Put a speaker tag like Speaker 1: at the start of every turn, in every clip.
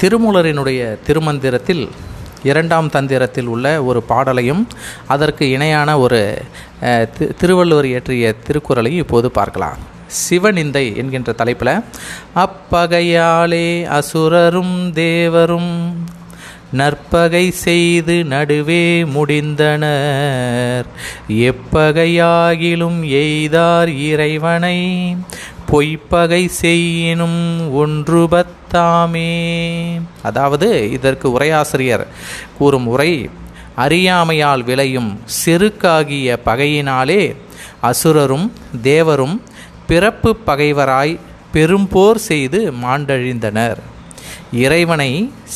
Speaker 1: திருமூலரினுடைய திருமந்திரத்தில் இரண்டாம் தந்திரத்தில் உள்ள ஒரு பாடலையும் அதற்கு இணையான ஒரு திருவள்ளுவர் இயற்றிய திருக்குறளையும் இப்போது பார்க்கலாம். சிவநிந்தை என்கின்ற தலைப்பில் அப்பகையாலே அசுரரும் தேவரும் நற்பகை செய்து நடுவே முடிந்தனர். எப்பகையாகிலும் எய்தார் இறைவனை பொய்ப்பகை செய்யினும் ஒன்றுபத்தாமே. அதாவது இதற்கு உரையாசிரியர் கூறும் உரை அறியாமையால் விளையும் செருக்காகிய பகையினாலே அசுரரும் தேவரும் பிறப்பு பகைவராய் பெரும்போர் செய்து மாண்டழிந்தனர். இறைவனை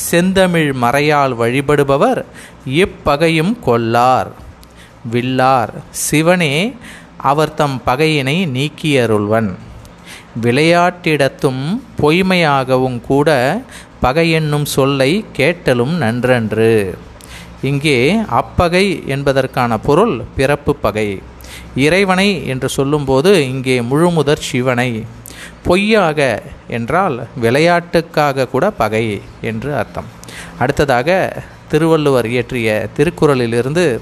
Speaker 1: செந்தமிழ் மறையால் வழிபடுபவர் இப்பகையும் கொல்லார் வில்லார் சிவனே அவர் தம் பகையினை நீக்கியருள்வன். விளையாட்டிடத்தும் பொய்மையாகவும் கூட பகை என்னும் சொல்லை கேட்டலும் நன்றன்று. இங்கே அப்பகை என்பதற்கான பொருள் பிறப்பு பகை. இறைவனை என்று சொல்லும்போது இங்கே முழுமுதற் சிவனை. பொய்யாக என்றால் விளையாட்டுக்காக கூட பகை என்று அர்த்தம். அடுத்ததாக திருவள்ளுவர் இயற்றிய திருக்குறளிலிருந்து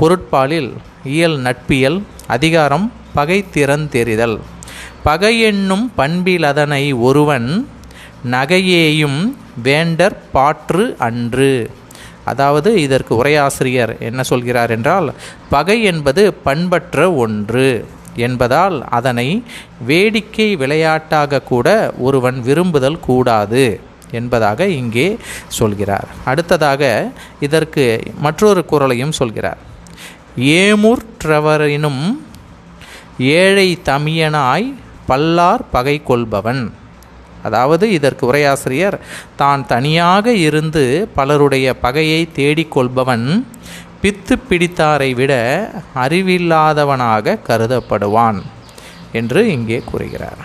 Speaker 1: பொருட்பாலில் இயல் நட்பியல் அதிகாரம் பகை திறன் தெரிதல். என்னும் பண்பில் அதனை ஒருவன் நகையேயும் வேண்டர் பாற்று அன்று. அதாவது இதற்கு உரையாசிரியர் என்ன சொல்கிறார் என்றால் பகை என்பது பண்பற்ற ஒன்று என்பதால் அதனை வேடிக்கை விளையாட்டாக கூட ஒருவன் விரும்புதல் கூடாது என்பதாக இங்கே சொல்கிறார். அடுத்ததாக இதற்கு மற்றொரு குரலையும் சொல்கிறார். ஏமுற்றவரினும் ஏழை தமியனாய் பல்லார் பகை கொள்பவன். அதாவது இதற்கு உரையாசிரியர் தான் தனியாக இருந்து பலருடைய பகையை தேடிக் கொள்பவன் பித்து பிடித்தாரை விட அறிவில்லாதவனாக கருதப்படுவான் என்று இங்கே கூறுகிறார்.